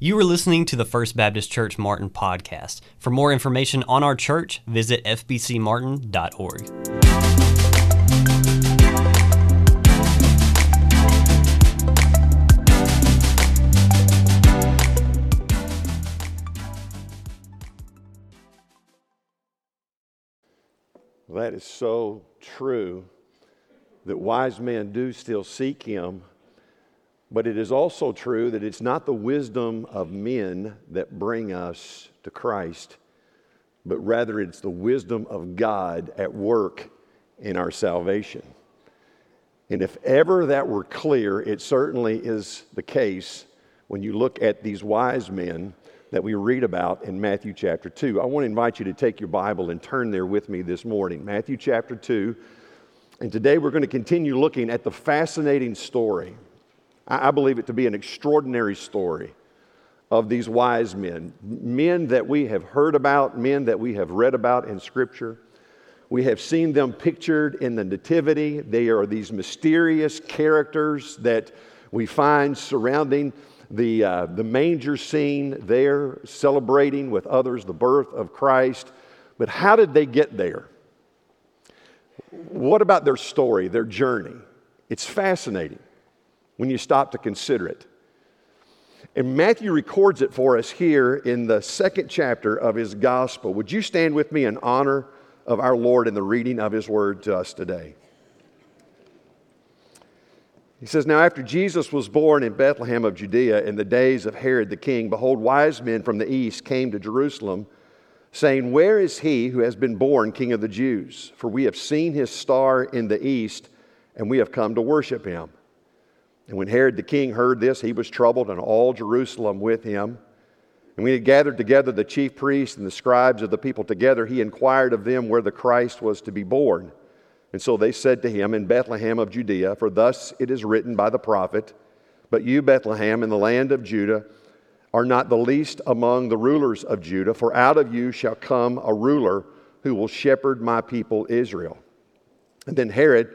You are listening to the First Baptist Church Martin podcast. For more information on our church, visit fbcmartin.org. That is so true that wise men do still seek him but it is also true that it's not the wisdom of men that bring us to Christ, but rather it's the wisdom of God at work in our salvation. And if ever that were clear, it certainly is the case when you look at these wise men that we read about in Matthew chapter 2. I want to invite you to take your Bible and turn there with me this morning. Matthew chapter 2. And today we're going to continue looking at the fascinating story I believe it to be an extraordinary story of these wise men, men that we have heard about, men that we have read about in Scripture. We have seen them pictured in the Nativity. They are these mysterious characters that we find surrounding the, uh, the manger scene there, celebrating with others the birth of Christ. But how did they get there? What about their story, their journey? It's fascinating when you stop to consider it. And Matthew records it for us here in the second chapter of his gospel. Would you stand with me in honor of our Lord in the reading of his word to us today? He says, Now after Jesus was born in Bethlehem of Judea in the days of Herod the king, behold, wise men from the east came to Jerusalem, saying, Where is he who has been born king of the Jews? For we have seen his star in the east, and we have come to worship him. And when Herod the king heard this, he was troubled, and all Jerusalem with him. And when he had gathered together the chief priests and the scribes of the people together, he inquired of them where the Christ was to be born. And so they said to him, In Bethlehem of Judea, for thus it is written by the prophet, But you, Bethlehem, in the land of Judah, are not the least among the rulers of Judah, for out of you shall come a ruler who will shepherd my people Israel. And then Herod,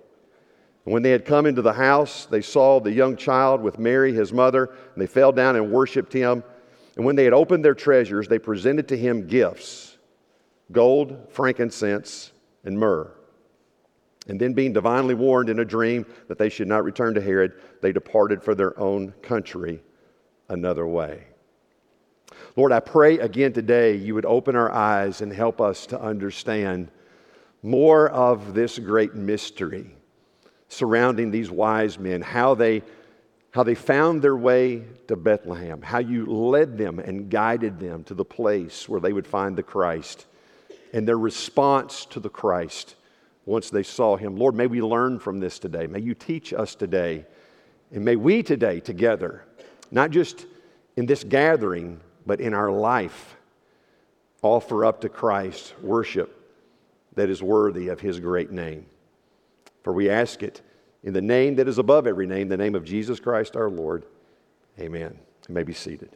When they had come into the house, they saw the young child with Mary, his mother, and they fell down and worshiped him. And when they had opened their treasures, they presented to him gifts gold, frankincense, and myrrh. And then, being divinely warned in a dream that they should not return to Herod, they departed for their own country another way. Lord, I pray again today you would open our eyes and help us to understand more of this great mystery surrounding these wise men, how they, how they found their way to Bethlehem, how you led them and guided them to the place where they would find the Christ, and their response to the Christ once they saw him. Lord, may we learn from this today. May you teach us today. And may we today together, not just in this gathering, but in our life, offer up to Christ worship that is worthy of his great name. For we ask it in the name that is above every name, the name of Jesus Christ our Lord. Amen. You may be seated.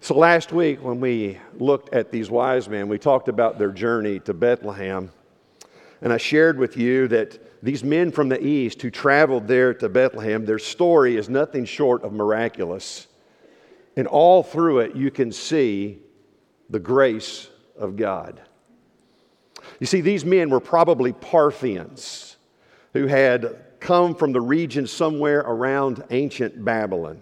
So, last week when we looked at these wise men, we talked about their journey to Bethlehem. And I shared with you that these men from the east who traveled there to Bethlehem, their story is nothing short of miraculous. And all through it, you can see the grace of God. You see, these men were probably Parthians who had come from the region somewhere around ancient Babylon.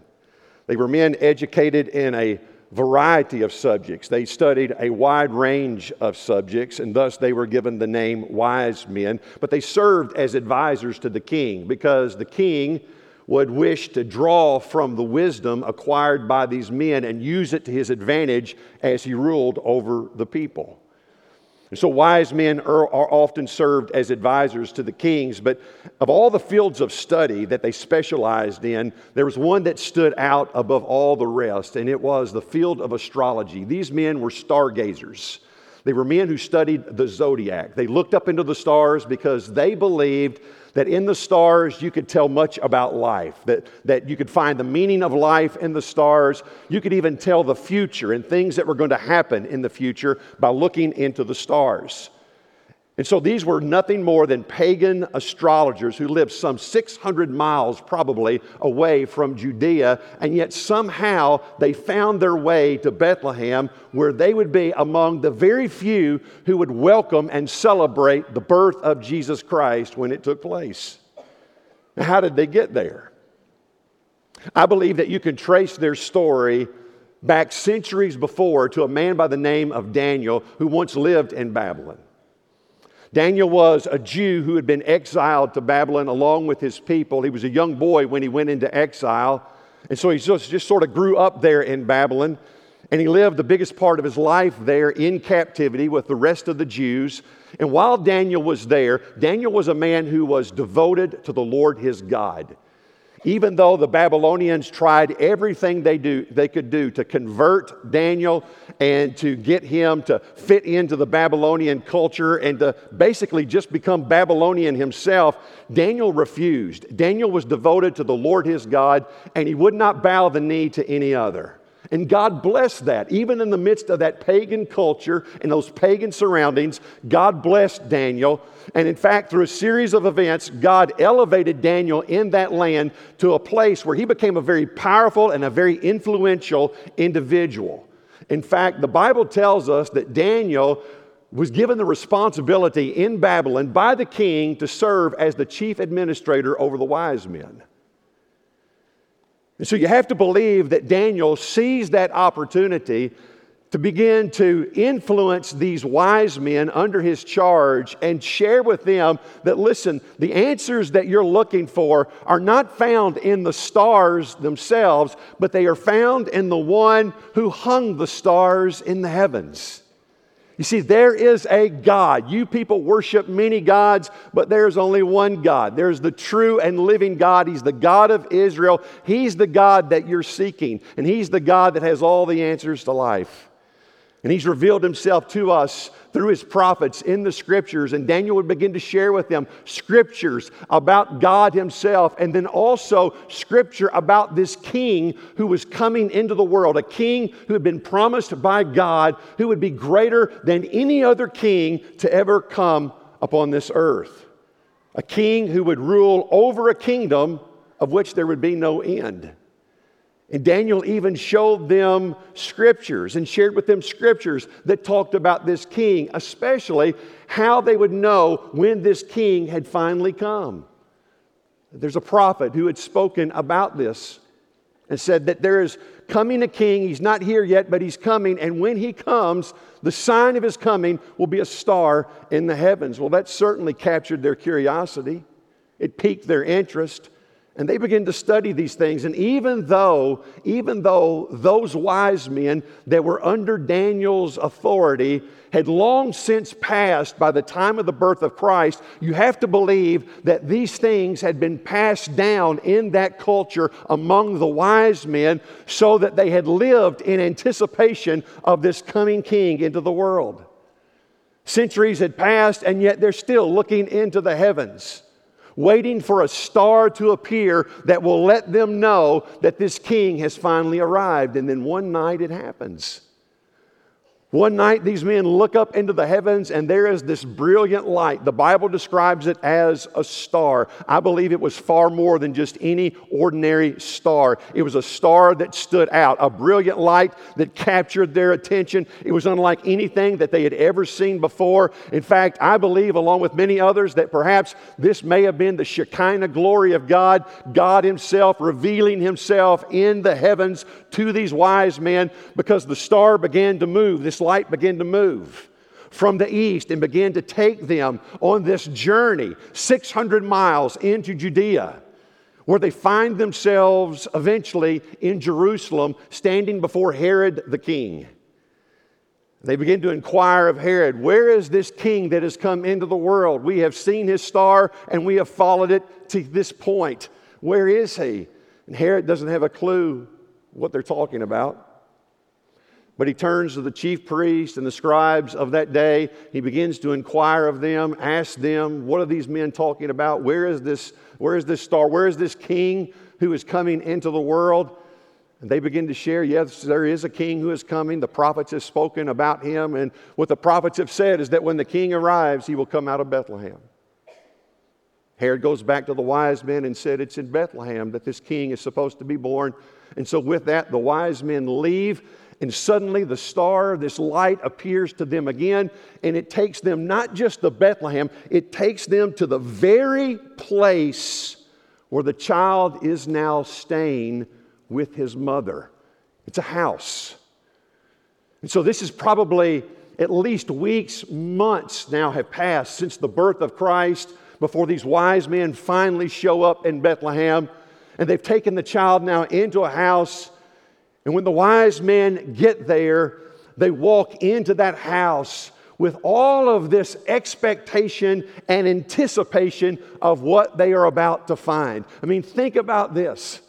They were men educated in a variety of subjects. They studied a wide range of subjects, and thus they were given the name wise men. But they served as advisors to the king because the king would wish to draw from the wisdom acquired by these men and use it to his advantage as he ruled over the people. And so wise men are, are, often served as advisors to the kings, but of all the fields of study that they specialized in, there was one that stood out above all the rest, and it was the field of astrology. These men were stargazers. They were men who studied the zodiac. They looked up into the stars because they believed that in the stars you could tell much about life, that, that you could find the meaning of life in the stars. You could even tell the future and things that were going to happen in the future by looking into the stars. And so these were nothing more than pagan astrologers who lived some 600 miles probably away from Judea, and yet somehow they found their way to Bethlehem where they would be among the very few who would welcome and celebrate the birth of Jesus Christ when it took place. Now, how did they get there? I believe that you can trace their story back centuries before to a man by the name of Daniel who once lived in Babylon. Daniel was a Jew who had been exiled to Babylon along with his people. He was a young boy when he went into exile. And so he just, just sort of grew up there in Babylon. And he lived the biggest part of his life there in captivity with the rest of the Jews. And while Daniel was there, Daniel was a man who was devoted to the Lord his God. Even though the Babylonians tried everything they, do, they could do to convert Daniel and to get him to fit into the Babylonian culture and to basically just become Babylonian himself, Daniel refused. Daniel was devoted to the Lord his God and he would not bow the knee to any other. And God blessed that. Even in the midst of that pagan culture and those pagan surroundings, God blessed Daniel. And in fact, through a series of events, God elevated Daniel in that land to a place where he became a very powerful and a very influential individual. In fact, the Bible tells us that Daniel was given the responsibility in Babylon by the king to serve as the chief administrator over the wise men. And so you have to believe that Daniel sees that opportunity to begin to influence these wise men under his charge and share with them that, listen, the answers that you're looking for are not found in the stars themselves, but they are found in the one who hung the stars in the heavens. You see, there is a God. You people worship many gods, but there's only one God. There's the true and living God. He's the God of Israel. He's the God that you're seeking, and He's the God that has all the answers to life. And He's revealed Himself to us through his prophets in the scriptures. And Daniel would begin to share with them scriptures about God himself, and then also scripture about this king who was coming into the world, a king who had been promised by God, who would be greater than any other king to ever come upon this earth. A king who would rule over a kingdom of which there would be no end. And Daniel even showed them scriptures and shared with them scriptures that talked about this king, especially how they would know when this king had finally come. There's a prophet who had spoken about this and said that there is coming a king. He's not here yet, but he's coming. And when he comes, the sign of his coming will be a star in the heavens. Well, that certainly captured their curiosity, it piqued their interest. And they begin to study these things. And even though, even though those wise men that were under Daniel's authority had long since passed by the time of the birth of Christ, you have to believe that these things had been passed down in that culture among the wise men so that they had lived in anticipation of this coming king into the world. Centuries had passed, and yet they're still looking into the heavens waiting for a star to appear that will let them know that this king has finally arrived. And then one night it happens. One night, these men look up into the heavens, and there is this brilliant light. The Bible describes it as a star. I believe it was far more than just any ordinary star. It was a star that stood out, a brilliant light that captured their attention. It was unlike anything that they had ever seen before. In fact, I believe, along with many others, that perhaps this may have been the Shekinah glory of God, God Himself revealing Himself in the heavens to these wise men because the star began to move. This light began to move from the east and began to take them on this journey 600 miles into Judea, where they find themselves eventually in Jerusalem standing before Herod the king. They begin to inquire of Herod, Where is this king that has come into the world? We have seen his star and we have followed it to this point. Where is he? And Herod doesn't have a clue what they're talking about. But he turns to the chief priests and the scribes of that day. He begins to inquire of them, ask them, What are these men talking about? Where is this, where is this star? Where is this king who is coming into the world? And they begin to share, yes, there is a king who is coming. The prophets have spoken about him. And what the prophets have said is that when the king arrives, he will come out of Bethlehem. Herod goes back to the wise men and said, It's in Bethlehem that this king is supposed to be born. And so, with that, the wise men leave, and suddenly the star, this light, appears to them again. And it takes them not just to Bethlehem, it takes them to the very place where the child is now staying with his mother. It's a house. And so this is probably at least weeks, months now have passed since the birth of Christ before these wise men finally show up in Bethlehem. And they've taken the child now into a house. And when the wise men get there, they walk into that house with all of this expectation and anticipation of what they are about to find. I mean, think about this.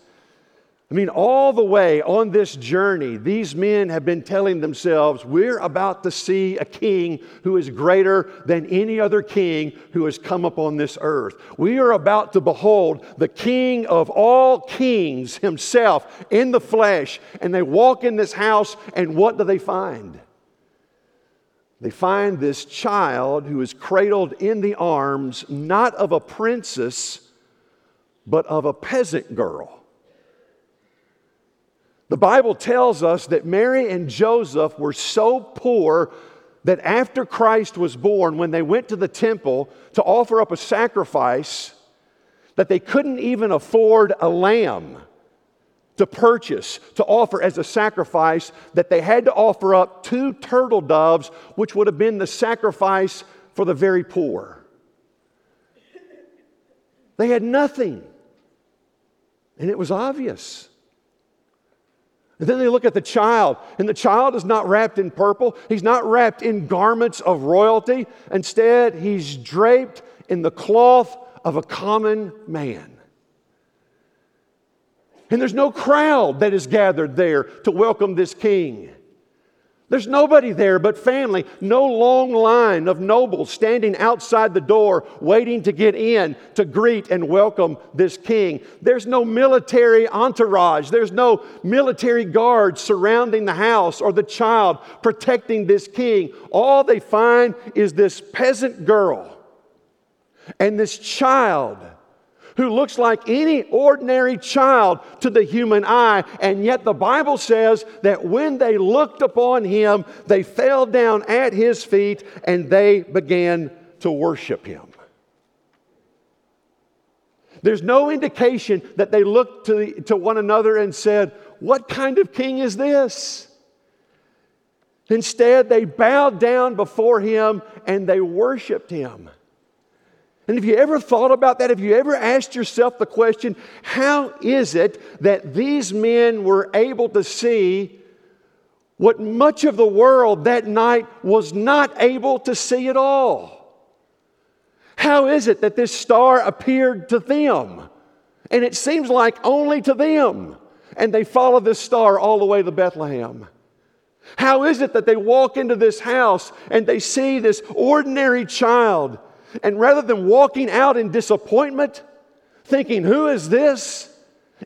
I mean, all the way on this journey, these men have been telling themselves, we're about to see a king who is greater than any other king who has come upon this earth. We are about to behold the king of all kings himself in the flesh. And they walk in this house, and what do they find? They find this child who is cradled in the arms not of a princess, but of a peasant girl. The Bible tells us that Mary and Joseph were so poor that after Christ was born, when they went to the temple to offer up a sacrifice, that they couldn't even afford a lamb to purchase, to offer as a sacrifice, that they had to offer up two turtle doves, which would have been the sacrifice for the very poor. They had nothing. And it was obvious. And then they look at the child, and the child is not wrapped in purple. He's not wrapped in garments of royalty. Instead, he's draped in the cloth of a common man. And there's no crowd that is gathered there to welcome this king. There's nobody there but family, no long line of nobles standing outside the door waiting to get in to greet and welcome this king. There's no military entourage, there's no military guards surrounding the house or the child protecting this king. All they find is this peasant girl and this child who looks like any ordinary child to the human eye. And yet the Bible says that when they looked upon him, they fell down at his feet and they began to worship him. There's no indication that they looked to, the, to one another and said, What kind of king is this? Instead, they bowed down before him and they worshiped him. And have you ever thought about that? Have you ever asked yourself the question, how is it that these men were able to see what much of the world that night was not able to see at all? How is it that this star appeared to them? And it seems like only to them. And they follow this star all the way to Bethlehem. How is it that they walk into this house and they see this ordinary child? And rather than walking out in disappointment, thinking, Who is this?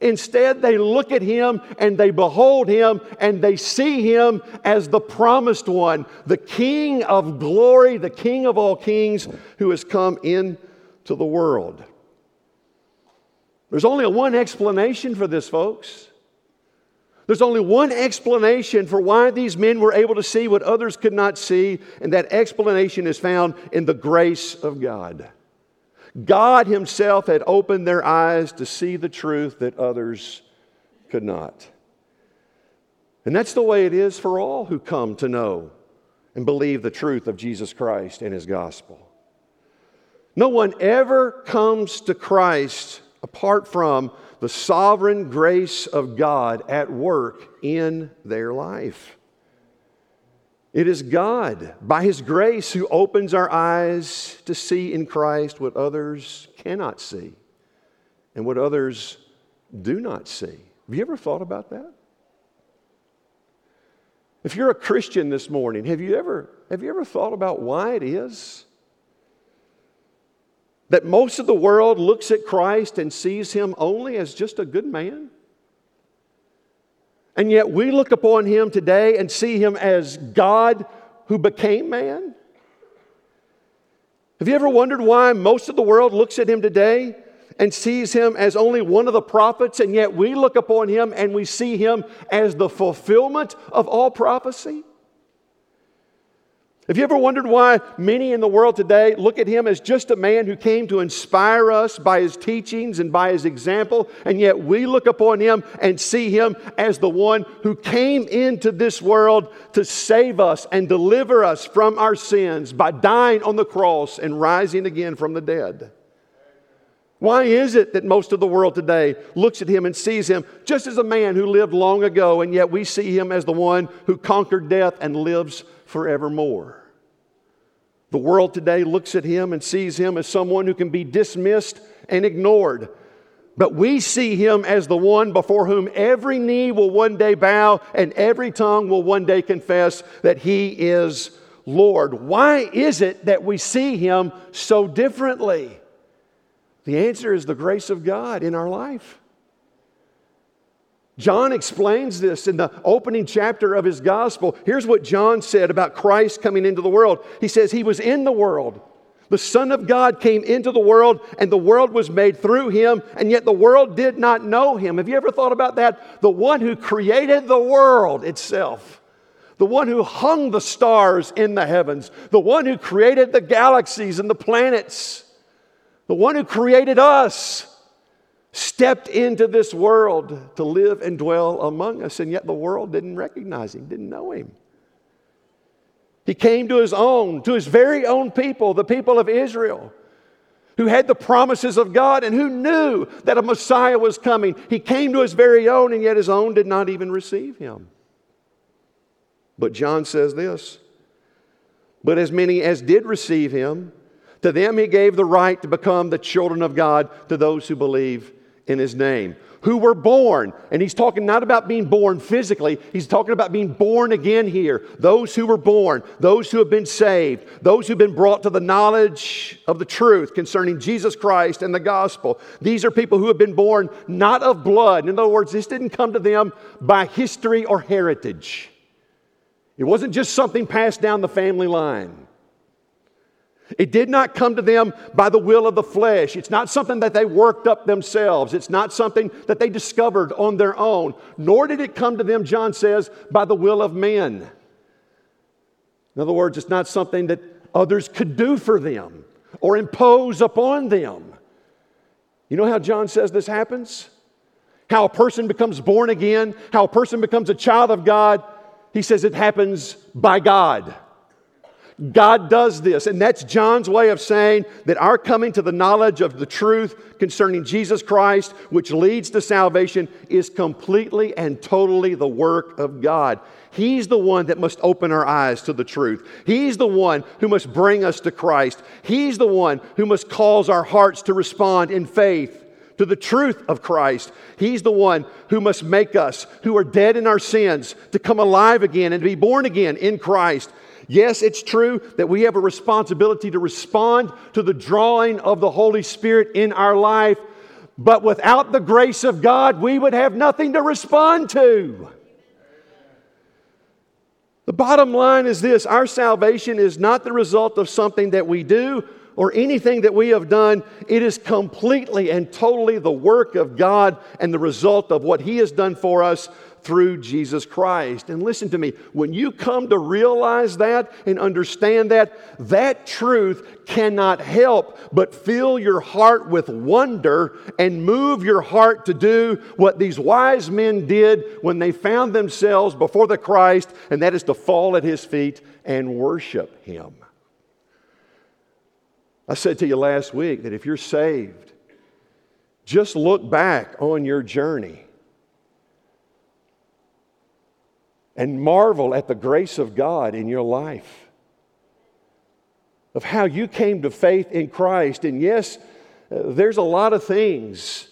Instead, they look at him and they behold him and they see him as the promised one, the King of glory, the King of all kings who has come into the world. There's only one explanation for this, folks. There's only one explanation for why these men were able to see what others could not see, and that explanation is found in the grace of God. God Himself had opened their eyes to see the truth that others could not. And that's the way it is for all who come to know and believe the truth of Jesus Christ and His gospel. No one ever comes to Christ apart from the sovereign grace of God at work in their life. It is God, by His grace, who opens our eyes to see in Christ what others cannot see and what others do not see. Have you ever thought about that? If you're a Christian this morning, have you ever, have you ever thought about why it is that most of the world looks at Christ and sees him only as just a good man? And yet we look upon him today and see him as God who became man? Have you ever wondered why most of the world looks at him today and sees him as only one of the prophets, and yet we look upon him and we see him as the fulfillment of all prophecy? Have you ever wondered why many in the world today look at him as just a man who came to inspire us by his teachings and by his example, and yet we look upon him and see him as the one who came into this world to save us and deliver us from our sins by dying on the cross and rising again from the dead? Why is it that most of the world today looks at him and sees him just as a man who lived long ago, and yet we see him as the one who conquered death and lives forevermore? The world today looks at him and sees him as someone who can be dismissed and ignored. But we see him as the one before whom every knee will one day bow and every tongue will one day confess that he is Lord. Why is it that we see him so differently? The answer is the grace of God in our life. John explains this in the opening chapter of his gospel. Here's what John said about Christ coming into the world. He says, He was in the world. The Son of God came into the world, and the world was made through him, and yet the world did not know him. Have you ever thought about that? The one who created the world itself, the one who hung the stars in the heavens, the one who created the galaxies and the planets the one who created us, stepped into this world to live and dwell among us, and yet the world didn't recognize him, didn't know him. He came to his own, to his very own people, the people of Israel, who had the promises of God and who knew that a Messiah was coming. He came to his very own, and yet his own did not even receive him. But John says this But as many as did receive him, to them he gave the right to become the children of God to those who believe in his name, who were born. And he's talking not about being born physically, he's talking about being born again here. Those who were born, those who have been saved, those who've been brought to the knowledge of the truth concerning Jesus Christ and the gospel. These are people who have been born not of blood. In other words, this didn't come to them by history or heritage. It wasn't just something passed down the family line. It did not come to them by the will of the flesh. It's not something that they worked up themselves. It's not something that they discovered on their own. Nor did it come to them, John says, by the will of men. In other words, it's not something that others could do for them or impose upon them. You know how John says this happens? How a person becomes born again, how a person becomes a child of God. He says it happens by God. God does this. And that's John's way of saying that our coming to the knowledge of the truth concerning Jesus Christ, which leads to salvation, is completely and totally the work of God. He's the one that must open our eyes to the truth. He's the one who must bring us to Christ. He's the one who must cause our hearts to respond in faith to the truth of Christ. He's the one who must make us, who are dead in our sins, to come alive again and to be born again in Christ. Yes, it's true that we have a responsibility to respond to the drawing of the Holy Spirit in our life, but without the grace of God, we would have nothing to respond to. The bottom line is this our salvation is not the result of something that we do or anything that we have done. It is completely and totally the work of God and the result of what He has done for us through Jesus Christ. And listen to me, when you come to realize that and understand that, that truth cannot help but fill your heart with wonder and move your heart to do what these wise men did when they found themselves before the Christ, and that is to fall at his feet and worship him. I said to you last week that if you're saved, just look back on your journey and marvel at the grace of God in your life, of how you came to faith in Christ. And yes, there's a lot of things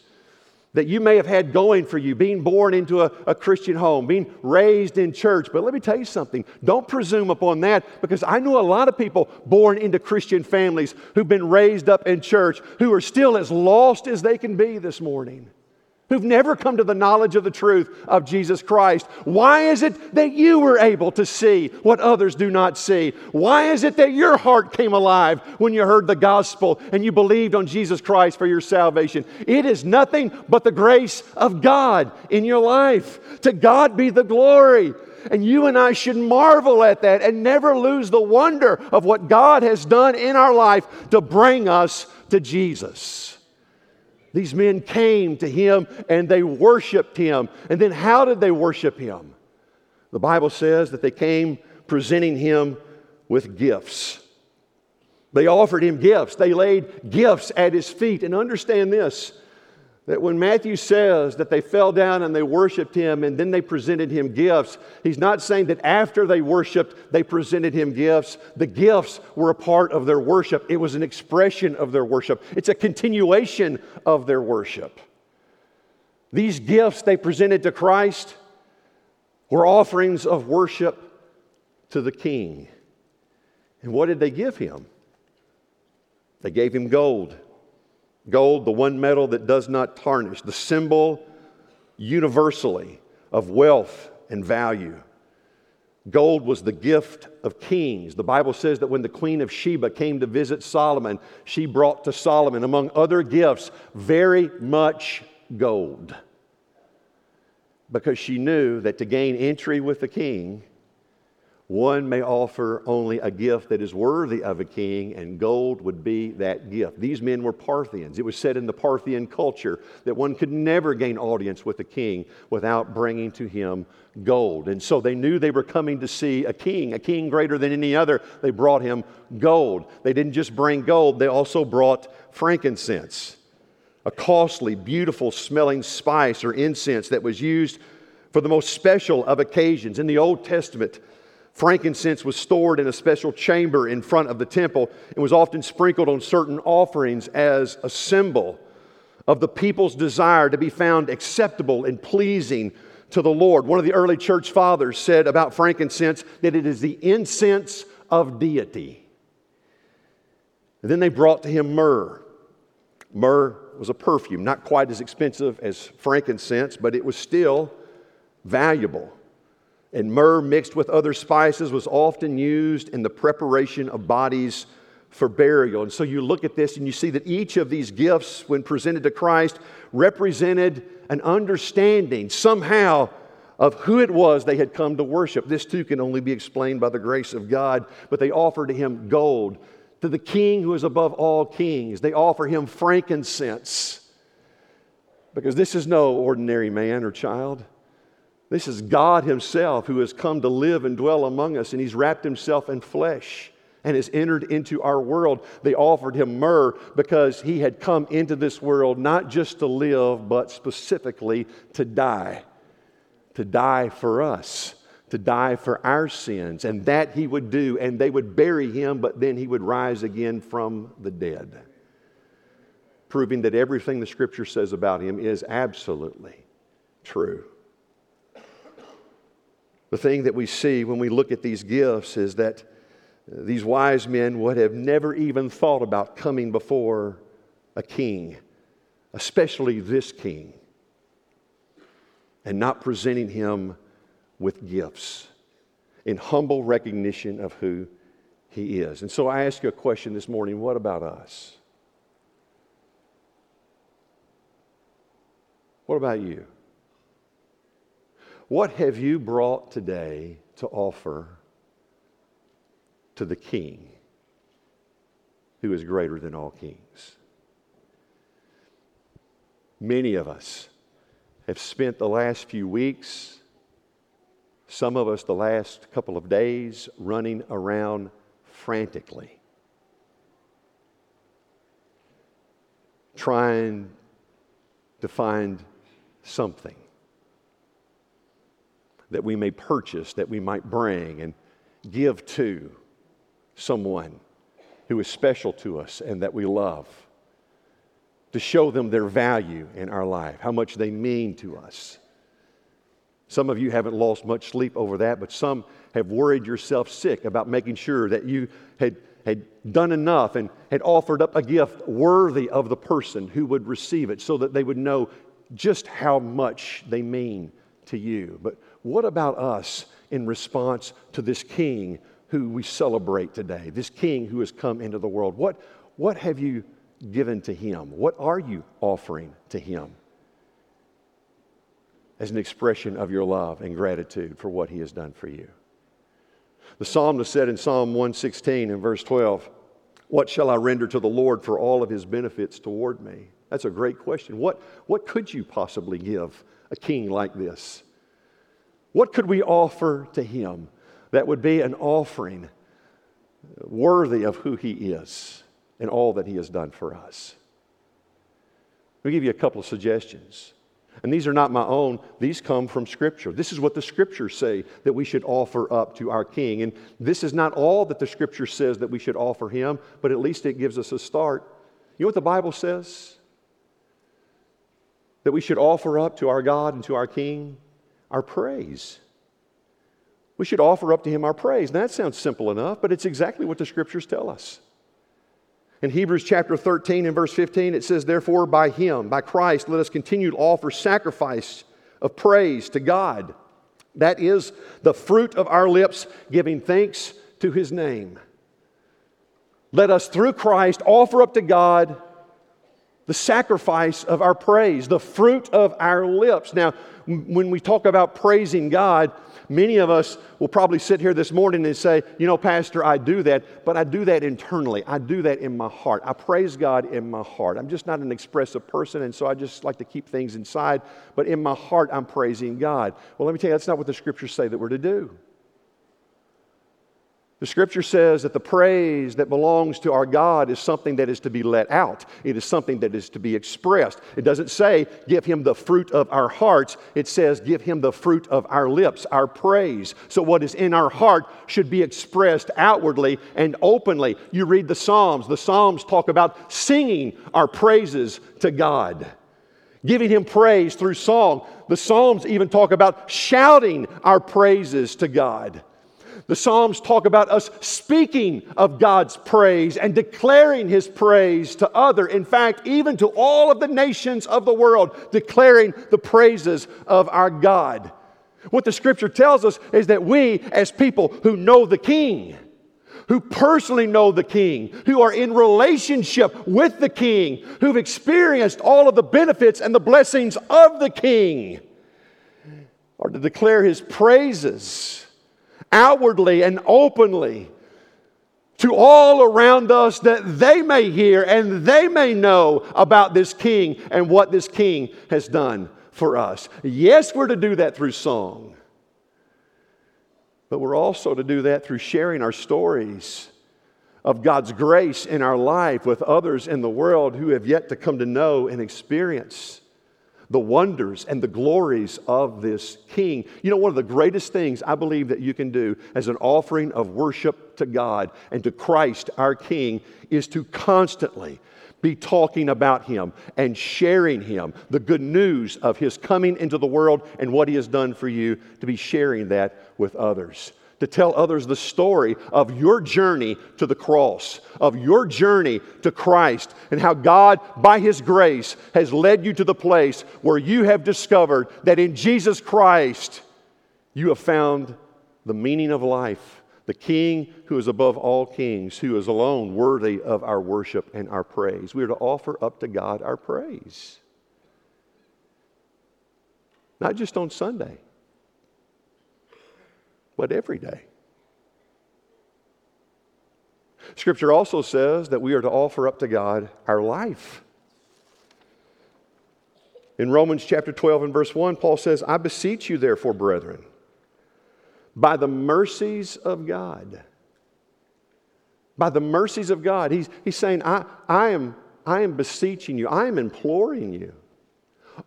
that you may have had going for you, being born into a, a, Christian home, being raised in church. But let me tell you something don't presume upon that because I know a lot of people born into Christian families who've been raised up in church who are still as lost as they can be this morning who've never come to the knowledge of the truth of Jesus Christ. Why is it that you were able to see what others do not see? Why is it that your heart came alive when you heard the gospel and you believed on Jesus Christ for your salvation? It is nothing but the grace of God in your life. To God be the glory. And you and I should marvel at that and never lose the wonder of what God has done in our life to bring us to Jesus. These men came to him and they worshiped him. And then how did they worship him? The Bible says that they came presenting him with gifts. They offered him gifts. They laid gifts at his feet. And understand this that when Matthew says that they fell down and they worshiped him and then they presented him gifts, he's not saying that after they worshiped, they presented him gifts. The gifts were a part of their worship, it was an expression of their worship, it's a continuation of their worship. These gifts they presented to Christ were offerings of worship to the king. And what did they give him? They gave him gold. Gold, the one metal that does not tarnish, the symbol universally of wealth and value. Gold was the gift of kings. The Bible says that when the Queen of Sheba came to visit Solomon, she brought to Solomon, among other gifts, very much gold. Because she knew that to gain entry with the king, one may offer only a gift that is worthy of a king, and gold would be that gift. These men were Parthians. It was said in the Parthian culture that one could never gain audience with a king without bringing to him gold. And so they knew they were coming to see a king, a king greater than any other. They brought him gold. They didn't just bring gold, they also brought frankincense, a costly, beautiful smelling spice or incense that was used for the most special of occasions. In the Old Testament, Frankincense was stored in a special chamber in front of the temple and was often sprinkled on certain offerings as a symbol of the people's desire to be found acceptable and pleasing to the Lord. One of the early church fathers said about frankincense that it is the incense of deity. And then they brought to him myrrh. Myrrh was a perfume, not quite as expensive as frankincense, but it was still valuable and myrrh mixed with other spices was often used in the preparation of bodies for burial. And so you look at this and you see that each of these gifts, when presented to Christ, represented an understanding somehow of who it was they had come to worship. This too can only be explained by the grace of God, but they offer to him gold. To the king who is above all kings, they offer him frankincense. Because this is no ordinary man or child. This is God Himself who has come to live and dwell among us, and He's wrapped Himself in flesh and has entered into our world. They offered Him myrrh because He had come into this world not just to live, but specifically to die. To die for us, to die for our sins. And that He would do, and they would bury Him, but then He would rise again from the dead. Proving that everything the Scripture says about Him is absolutely true. The thing that we see when we look at these gifts is that uh, these wise men would have never even thought about coming before a king, especially this king, and not presenting him with gifts in humble recognition of who he is. And so I ask you a question this morning what about us? What about you? What have you brought today to offer to the King who is greater than all kings? Many of us have spent the last few weeks, some of us the last couple of days, running around frantically, trying to find something that we may purchase, that we might bring and give to someone who is special to us and that we love. To show them their value in our life, how much they mean to us. Some of you haven't lost much sleep over that, but some have worried yourself sick about making sure that you had, had done enough and had offered up a gift worthy of the person who would receive it so that they would know just how much they mean to you. But what about us in response to this king who we celebrate today, this king who has come into the world? What, what have you given to him? What are you offering to him as an expression of your love and gratitude for what he has done for you? The psalmist said in Psalm 116 and verse 12, What shall I render to the Lord for all of his benefits toward me? That's a great question. What, what could you possibly give a king like this? What could we offer to him that would be an offering worthy of who he is and all that he has done for us? Let me give you a couple of suggestions. And these are not my own, these come from Scripture. This is what the Scriptures say that we should offer up to our King. And this is not all that the Scripture says that we should offer him, but at least it gives us a start. You know what the Bible says? that we should offer up to our God and to our King our praise. We should offer up to Him our praise. Now, that sounds simple enough, but it's exactly what the Scriptures tell us. In Hebrews chapter 13 and verse 15, it says, Therefore, by Him, by Christ, let us continue to offer sacrifice of praise to God. That is the fruit of our lips, giving thanks to His name. Let us, through Christ, offer up to God the sacrifice of our praise, the fruit of our lips. Now, when we talk about praising God, many of us will probably sit here this morning and say, You know, Pastor, I do that, but I do that internally. I do that in my heart. I praise God in my heart. I'm just not an expressive person, and so I just like to keep things inside, but in my heart, I'm praising God. Well, let me tell you, that's not what the scriptures say that we're to do. The scripture says that the praise that belongs to our God is something that is to be let out. It is something that is to be expressed. It doesn't say, give him the fruit of our hearts. It says, give him the fruit of our lips, our praise. So, what is in our heart should be expressed outwardly and openly. You read the Psalms, the Psalms talk about singing our praises to God. Giving him praise through song. The Psalms even talk about shouting our praises to God. The Psalms talk about us speaking of God's praise and declaring His praise to other. In fact, even to all of the nations of the world, declaring the praises of our God. What the scripture tells us is that we, as people who know the King, who personally know the King, who are in relationship with the King, who've experienced all of the benefits and the blessings of the King, are to declare His praises outwardly and openly to all around us that they may hear and they may know about this king and what this king has done for us. Yes, we're to do that through song, but we're also to do that through sharing our stories of God's grace in our life with others in the world who have yet to come to know and experience the wonders and the glories of this king. You know, one of the greatest things I believe that you can do as an offering of worship to God and to Christ, our king, is to constantly be talking about him and sharing him, the good news of his coming into the world and what he has done for you, to be sharing that with others to tell others the story of your journey to the cross, of your journey to Christ, and how God, by His grace, has led you to the place where you have discovered that in Jesus Christ you have found the meaning of life, the King who is above all kings, who is alone worthy of our worship and our praise. We are to offer up to God our praise. Not just on Sunday but every day. Scripture also says that we are to offer up to God our life. In Romans chapter 12 and verse 1, Paul says, I beseech you, therefore, brethren, by the mercies of God. By the mercies of God. He's, he's saying, I, I, am, I am beseeching you, I am imploring you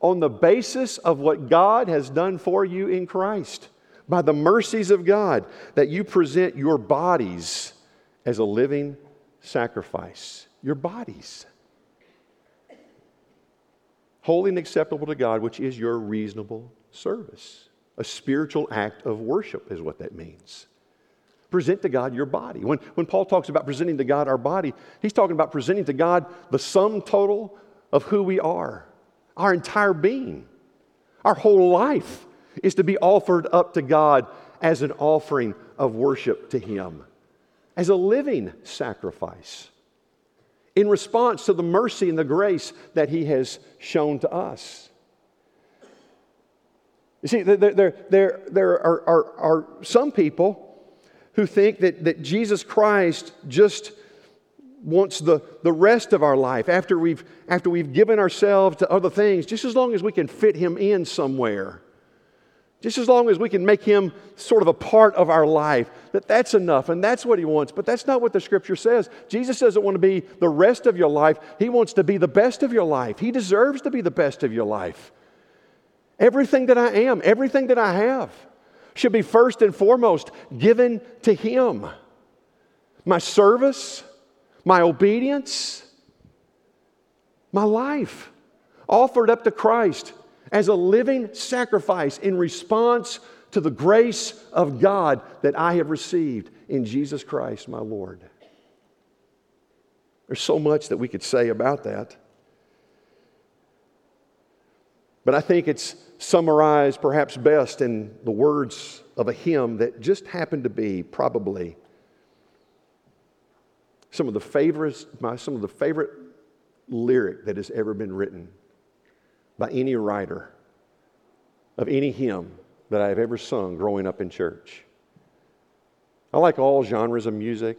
on the basis of what God has done for you in Christ by the mercies of God, that you present your bodies as a living sacrifice. Your bodies. Holy and acceptable to God, which is your reasonable service. A spiritual act of worship is what that means. Present to God your body. When, when Paul talks about presenting to God our body, he's talking about presenting to God the sum total of who we are, our entire being, our whole life is to be offered up to God as an offering of worship to Him, as a living sacrifice in response to the mercy and the grace that He has shown to us. You see, there, there, there, there are, are, are some people who think that, that Jesus Christ just wants the, the rest of our life after we've, after we've given ourselves to other things, just as long as we can fit Him in somewhere. Just as long as we can make him sort of a part of our life, that that's enough and that's what he wants. But that's not what the scripture says. Jesus doesn't want to be the rest of your life. He wants to be the best of your life. He deserves to be the best of your life. Everything that I am, everything that I have should be first and foremost given to him. My service, my obedience, my life offered up to Christ as a living sacrifice in response to the grace of God that I have received in Jesus Christ, my Lord. There's so much that we could say about that. But I think it's summarized perhaps best in the words of a hymn that just happened to be probably some of the favorites, my, some of the favorite lyric that has ever been written by any writer of any hymn that I have ever sung growing up in church. I like all genres of music.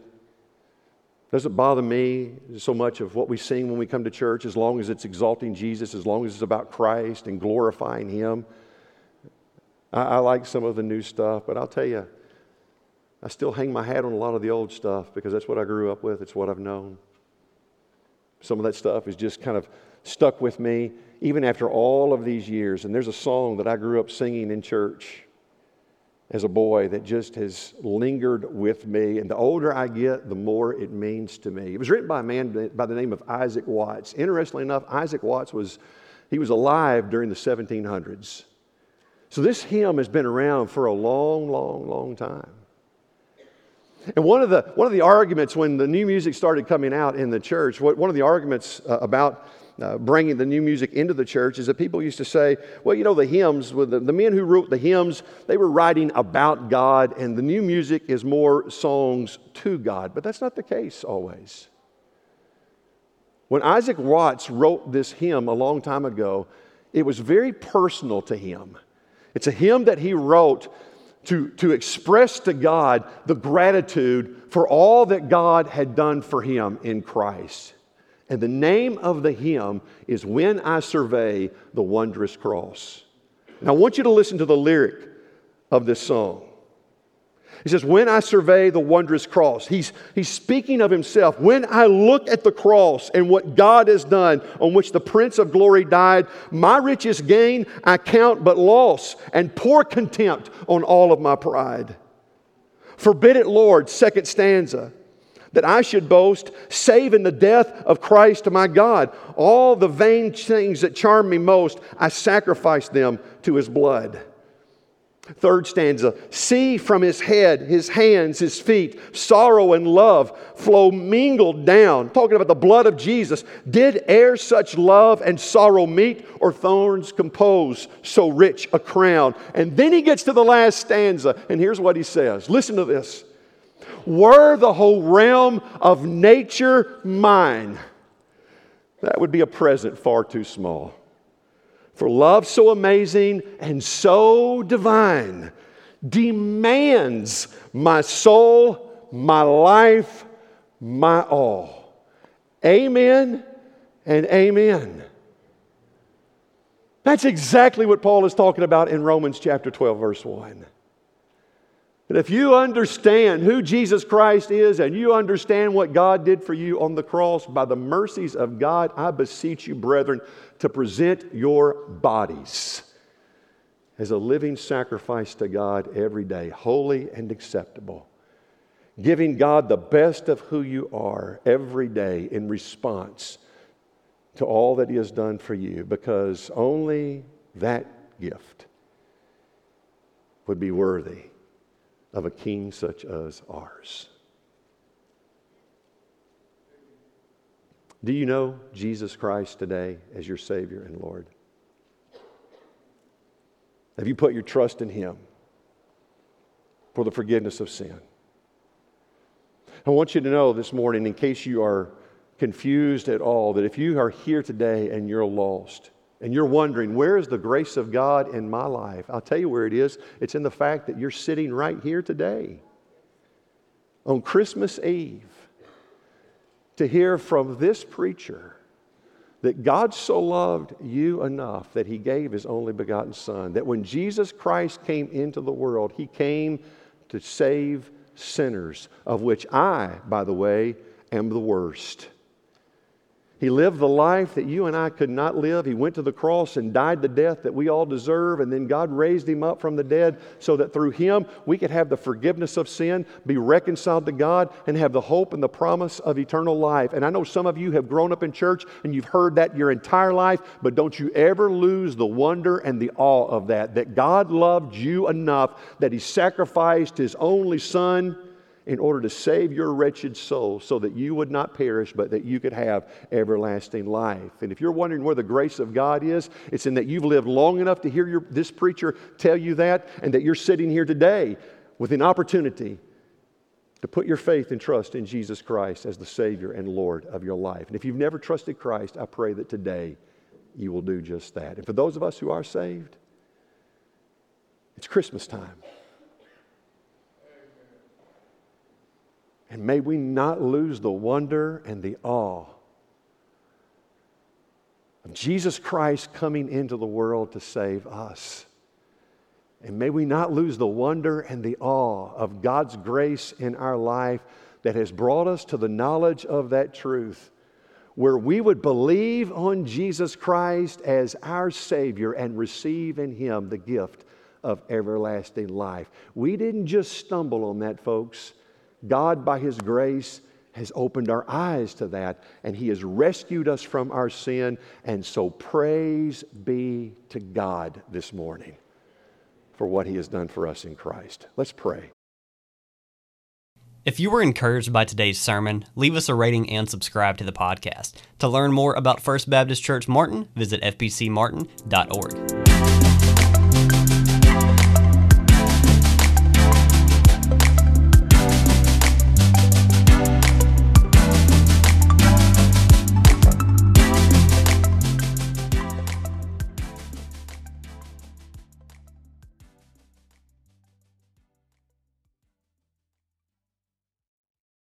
Doesn't bother me so much of what we sing when we come to church as long as it's exalting Jesus, as long as it's about Christ and glorifying Him. I, I like some of the new stuff, but I'll tell you, I still hang my hat on a lot of the old stuff because that's what I grew up with, it's what I've known. Some of that stuff is just kind of stuck with me even after all of these years. And there's a song that I grew up singing in church as a boy that just has lingered with me. And the older I get, the more it means to me. It was written by a man by the name of Isaac Watts. Interestingly enough, Isaac Watts was, he was alive during the 1700s. So this hymn has been around for a long, long, long time. And one of the, one of the arguments when the new music started coming out in the church, one of the arguments uh, about uh, bringing the new music into the church is that people used to say, well, you know, the hymns, the, the men who wrote the hymns, they were writing about God, and the new music is more songs to God. But that's not the case always. When Isaac Watts wrote this hymn a long time ago, it was very personal to him. It's a hymn that he wrote to, to express to God the gratitude for all that God had done for him in Christ. And the name of the hymn is When I Survey the Wondrous Cross. Now, I want you to listen to the lyric of this song. He says, When I survey the wondrous cross, he's, he's speaking of himself. When I look at the cross and what God has done, on which the Prince of Glory died, my richest gain I count but loss and pour contempt on all of my pride. Forbid it, Lord, second stanza that I should boast, save in the death of Christ my God. All the vain things that charm me most, I sacrifice them to his blood. Third stanza See from his head, his hands, his feet, sorrow and love flow mingled down. Talking about the blood of Jesus. Did e'er such love and sorrow meet, or thorns compose so rich a crown? And then he gets to the last stanza, and here's what he says Listen to this. Were the whole realm of nature mine, that would be a present far too small. For love so amazing and so divine demands my soul, my life, my all. Amen and amen. That's exactly what Paul is talking about in Romans chapter 12, verse 1. And if you understand who Jesus Christ is and you understand what God did for you on the cross, by the mercies of God, I beseech you, brethren, to present your bodies as a living sacrifice to God every day, holy and acceptable. Giving God the best of who you are every day in response to all that He has done for you, because only that gift would be worthy of a king such as ours. Do you know Jesus Christ today as your Savior and Lord? Have you put your trust in Him for the forgiveness of sin? I want you to know this morning, in case you are confused at all, that if you are here today and you're lost, and you're wondering, where is the grace of God in my life? I'll tell you where it is. It's in the fact that you're sitting right here today on Christmas Eve to hear from this preacher that God so loved you enough that he gave his only begotten Son, that when Jesus Christ came into the world, he came to save sinners, of which I, by the way, am the worst. He lived the life that you and I could not live. He went to the cross and died the death that we all deserve. And then God raised him up from the dead so that through him we could have the forgiveness of sin, be reconciled to God, and have the hope and the promise of eternal life. And I know some of you have grown up in church and you've heard that your entire life, but don't you ever lose the wonder and the awe of that, that God loved you enough that he sacrificed his only son in order to save your wretched soul so that you would not perish, but that you could have everlasting life. And if you're wondering where the grace of God is, it's in that you've lived long enough to hear your, this preacher tell you that, and that you're sitting here today with an opportunity to put your faith and trust in Jesus Christ as the Savior and Lord of your life. And if you've never trusted Christ, I pray that today you will do just that. And for those of us who are saved, it's Christmas time. And may we not lose the wonder and the awe of Jesus Christ coming into the world to save us. And may we not lose the wonder and the awe of God's grace in our life that has brought us to the knowledge of that truth, where we would believe on Jesus Christ as our Savior and receive in Him the gift of everlasting life. We didn't just stumble on that, folks. God, by His grace, has opened our eyes to that, and He has rescued us from our sin. And so, praise be to God this morning for what He has done for us in Christ. Let's pray. If you were encouraged by today's sermon, leave us a rating and subscribe to the podcast. To learn more about First Baptist Church Martin, visit fbcmartin.org.